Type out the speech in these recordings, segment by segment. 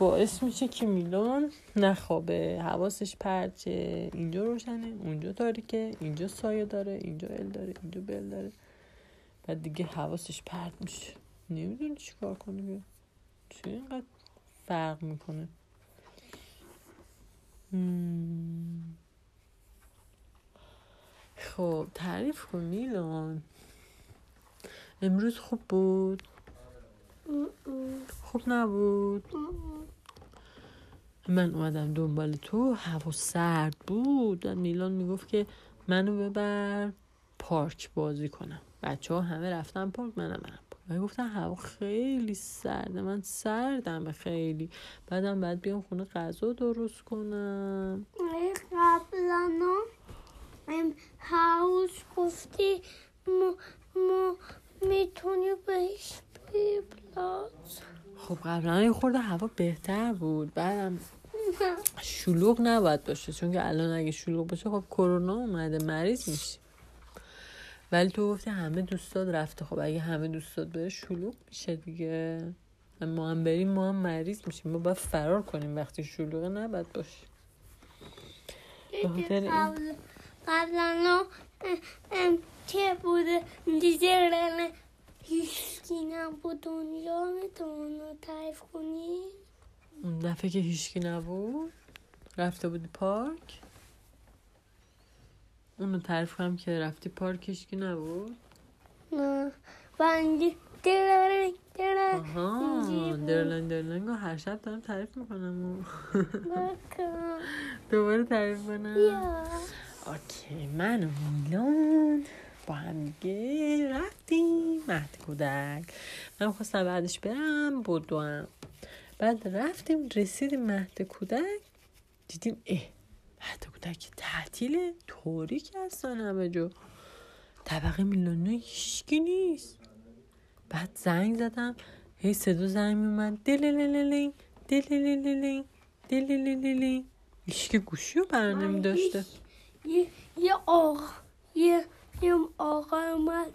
باعث میشه که میلان نخوابه. حواسش پرچه. اینجا روشنه اونجا تاریکه اینجا سایه داره اینجا ال داره اینجا بل داره. بعد دیگه حواسش پرت میشه. نمی‌دونه چی کار کنه بیا. چی اینقدر فرق می‌کنه. خب تعریف کن میلان. امروز خوب بود؟ خوب نبود. من اومدم دنبال تو هوا سرد بود. و میلان می‌گفت که منو ببر پارک بازی کنم. بچه ها همه رفتن پارک منم برم پارک. گفتن هوا خیلی سرده من سردم خیلی. بعدم بعد بیام خونه غذا درست کنم. قبلا هاوس گفتی ما, ما می‌تونی بهش خب قبلا یه خورده هوا بهتر بود. بعدم شلوغ نباید باشه. چون که الان اگه شلوغ باشه خب کرونا اومده. مریض میشی. ولی تو گفتی همه دوستات رفته. خب اگه همه دوستات بره شلوغ میشه دیگه. ما هم بریم ما هم مریض میشیم. ما باید فرار کنیم. وقتی شلوغه نباید باشه. قبلا چه بوده دیگه هیچکی نبود اونجا می‌تونی تعریف کنی؟ اون دفعه که هیچکی نبود رفته بودی پارک؟ اونو تعریف کنم که رفتی پارک هیچکی نبود؟ نه. بندی درنگ درنگ آها بود. درلنگ درلنگ رو هر شب دارم تعریف می‌کنم. دوباره تعریف کنم. اوکی من و میلان. با هم دیگه رفتیم مهد کودک من خواستم بعدش برم بدوم بعد رفتیم رسیدیم مهد کودک دیدیم اه مهد کودک تعطیله تاریک هستن همه جا طبقه میلانو هیچکی نیست بعد زنگ زدم هی صدا زنگ میومد دللللین دللللین دللللین هیچکی گوشی رو بر نمی داشته یه یه آقا یه یه آقا اومد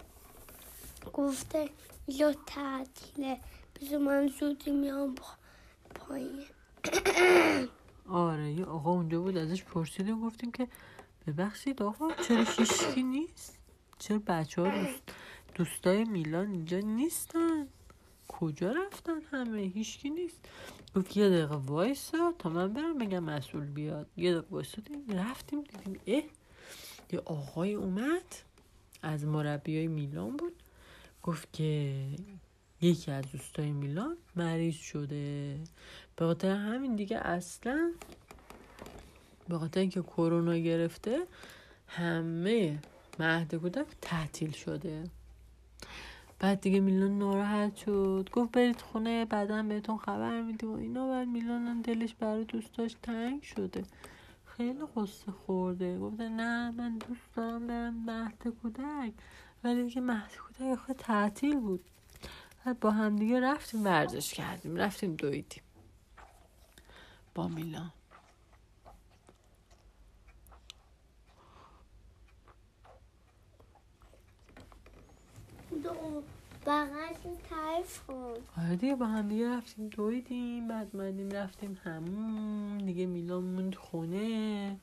گفته یا تعطیله بذار من زودی میام پا- پایین. آره یه آقا اونجا بود ازش پرسیدیم گفتیم که ببخشید آقا چرا هیچکی نیست؟ چرا بچه ها دوست دوستای میلان اینجا نیستن؟ کجا رفتن همه؟ هیچکی نیست. گفت یه دقیقه وایسا تا من برم بگم مسئول بیاد. یه دقیقه وایسادیم رفتیم دیدیم اه یه آقای اومد. از مربیای میلان بود. گفت که یکی از دوستای میلان مریض شده. به خاطر همین دیگه اصلا به خاطر اینکه کرونا گرفته همه مهد کودک تعطیل شده. بعد دیگه میلان ناراحت شد. گفت برید خونه بعدا بهتون خبر میدیم و اینا. بعد میلان دلش برای دوستاش تنگ شده. خیلی قصه خورده. گفته نه من دوست دارم برم مهد کودک. ولی دیگه مهد کودک آخه تعطیل بود. بعد با هم دیگه رفتیم ورزش کردیم. رفتیم دویدیم. با میلان دو بغش تعریف کن. آره دیگه با هم دیگه رفتیم دویدیم بعد اومدیم رفتیم همون دیگه میلان موند خونه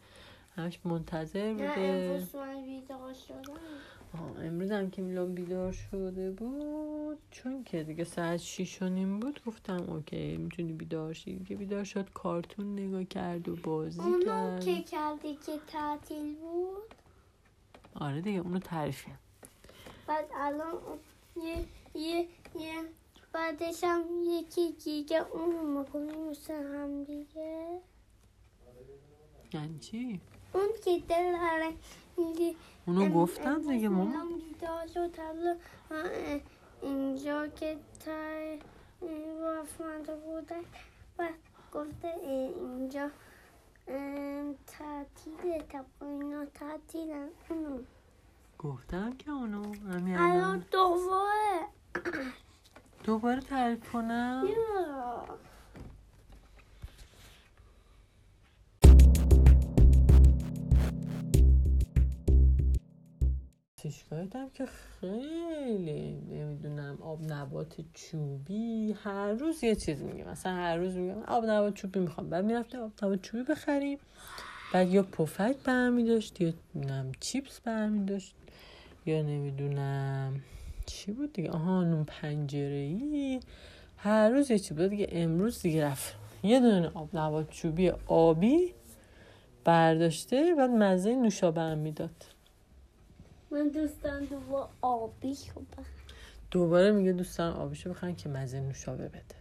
همش منتظر نه بوده. امروز من بیدار شدم. امروز هم که میلان بیدار شده بود. چون که دیگه ساعت شیش و نیم بود گفتم اوکی می‌تونی بیدار شی. دیگه بیدار شد کارتون نگاه کرد و بازی اونو کرد. که کردی که تعطیل بود. آره دیگه اونو تعریفی بعد الان یه یه یه بعدش هم یکی دیگه اونو می‌کنی مثل هم دیگه یعنی چی؟ اون که داره میگه اونو گفتم دیگه ماما شد حالا اه، اینجا که تا رفمنده بودن و گفته اینجا اه، تعطیله طبقه اینا تعطیلن اونو گفتم که اونو همین الان. دوباره. دوباره تعریف کنم؟ یا. شکایت هم که خیلی نمی‌دونم. آب نبات چوبی. هر روز یه چیز میگه مثلا هر روز میگه من آب نبات چوبی می‌خوام. بعد می‌رفتیم آب نبات چوبی بخریم. بعد یا پفک برمی داشت یا نمی‌دونم چیپس برمی داشت. یا نمی‌دونم. چی بود دیگه؟ آها نون پنجره ای هر روز یه چی بود دیگه. امروز دیگه رفت. یه دونه آب نبات چوبی آبی برداشته بعد مزه نوشابه هم می‌داد. من دوستم دو با آبی خوبه دوباره میگه دوست دارم آبیشو بخرن که مزه نوشابه بده.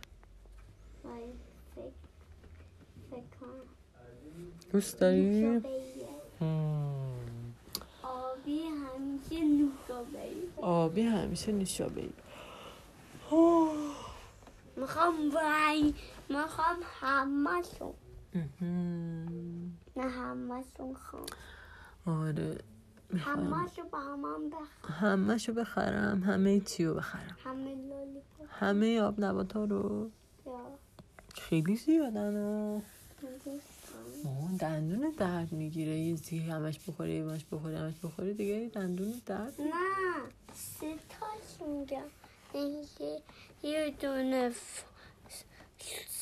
کنم. دوست داری؟ نوشابه‌ایه. هم. آبی همیشه نوشابه آبی همیشه نوشابه ای می‌خوام وای می‌خوام همه شون نه همه شون خوام آره همه شو با هم بخ همه شو بخرم همه چی رو بخرم. همه لالی همه آب نبات ها رو خیلی زیادن ها مامان دندون درد می‌گیره. یه زی همش بخوری همش بخوری همش بخوری دیگه دندون درد نه. سه تاش میگم اینکه یه دونه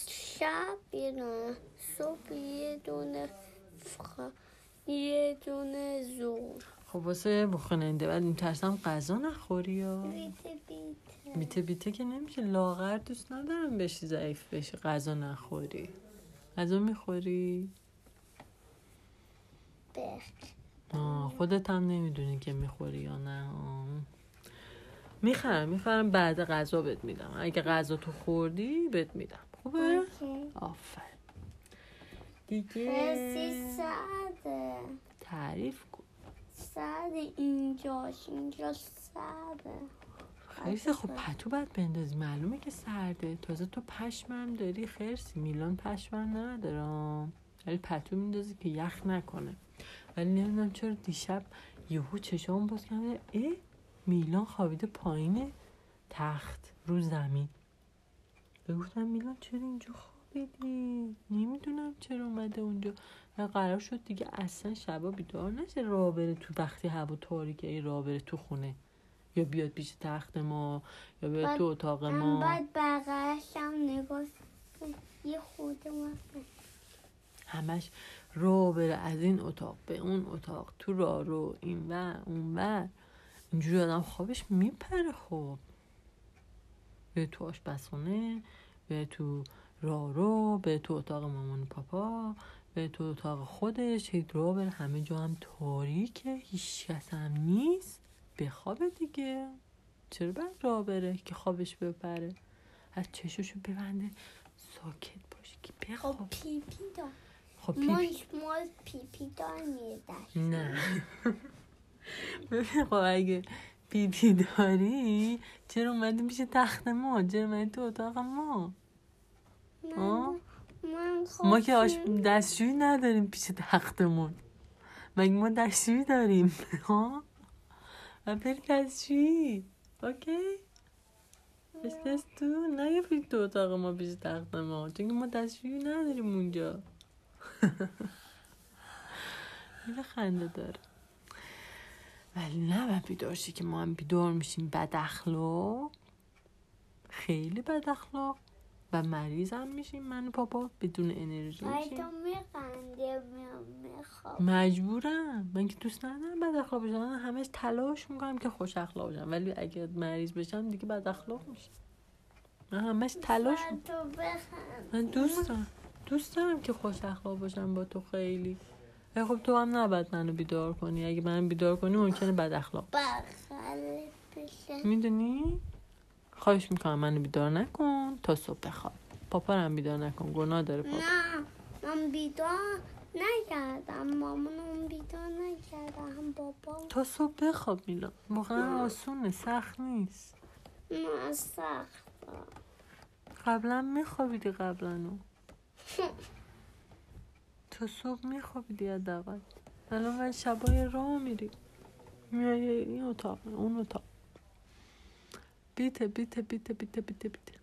شب یه دونه صبح یه دونه یه دونه زور خب واسه بخوننده بعد میترسم غذا نخوری یا؟ بیته بیته بیته بیته که نمیشه. لاغر دوست ندارم بشی ضعیف بشی غذا نخوری. غذا می‌خوری؟ بخ آه خودت هم نمی‌دونی که می‌خوری یا نه. آه. می‌خرم می‌خرم بعد غذا بهت میدم. اگه غذا تو خوردی بهت میدم. خوبه. آفر دیگه تعریف کن. سرد اینجاش اینجا سرده خیلی خب پتو باید بندازی. معلومه که سرده. تازه تو پشمم داری. خرسی. میلان پشمم نداره ولی پتو میندازی که یخ نکنه. ولی نمی‌دونم چرا دیشب یهو چشام باز کرده اه؟ میلان خوابیده پایین تخت رو زمین. گفتم میلان چرا اینجا خوابیدی؟ نمی‌دونم چرا اومده اونجا. و قرار شد دیگه اصلا شبا بیدار نشه. راه بره تو وقتی هوا تاریکه ای راه بره تو خونه. یا بیاد پیش تخت ما یا بیاد بعد- تو اتاق من ما. باید بقیهش هم نگاه. یه خود همش رو بره از این اتاق به اون اتاق تو راه رو این و اون و اینجوری آدم خوابش میپره خب. به تو آشپزخونه به تو راه رو به تو اتاق مامان و پاپا به تو اتاق خودش هی راه بره همه جا هم تاریکه هیچ کس هم نیست. بخوابه دیگه. چرا باید راه بره که خوابش بپره؟ از چششو ببنده ساکت باشه که خب بخواب خب پیپی. مال پیپی نه. ببین خب اگه پیپی داری چرا اومدی پیش تخت ما؟ چرا اومدی تو اتاق ما؟ من خب ما که آش... دستشویی نداریم پیش تختمون مگه ما دستشویی داریم؟ ها و بری دستشویی. okay؟ بشتست تو نه تو اتاق ما پیش تخت ما. چون ما دستشویی نداریم اونجا. خنده داره. ولی نه بیدار شی که ما هم بیدار میشیم. بد اخلاق. خیلی بد اخلاق. و مریض هم میشیم من و پاپا بدون انرژی میشیم مجبورم. من که دوست ندارم بد اخلاق بشم. من همش تلاش می‌کنم که خوش اخلاق بشم. ولی اگه مریض بشم دیگه بد اخلاق میشم. من همش تلاش من دوست دارم دوست دارم که خوش اخلاق باشم با تو خیلی. خب تو هم نباید منو بیدار کنی. اگه من بیدار کنی ممکنه بد اخلاق می‌دونی؟ خواهش می‌کنم منو بیدار نکن تا صبح بخواب. پاپا رو هم بیدار نکن. گناه داره پاپا نه من بیدار نکردم. مامانم بیدار نکردم بابا تا صبح بخواب میلان واقعا آسونه. سخت نیست. نه سخت. قبلا میخوابیدی قبلا. تا صبح میخوابیدی حداقل الان من شبای راه میری میای این اتاق اون اتاق. بیته بیته بیته بیته بیته بیته.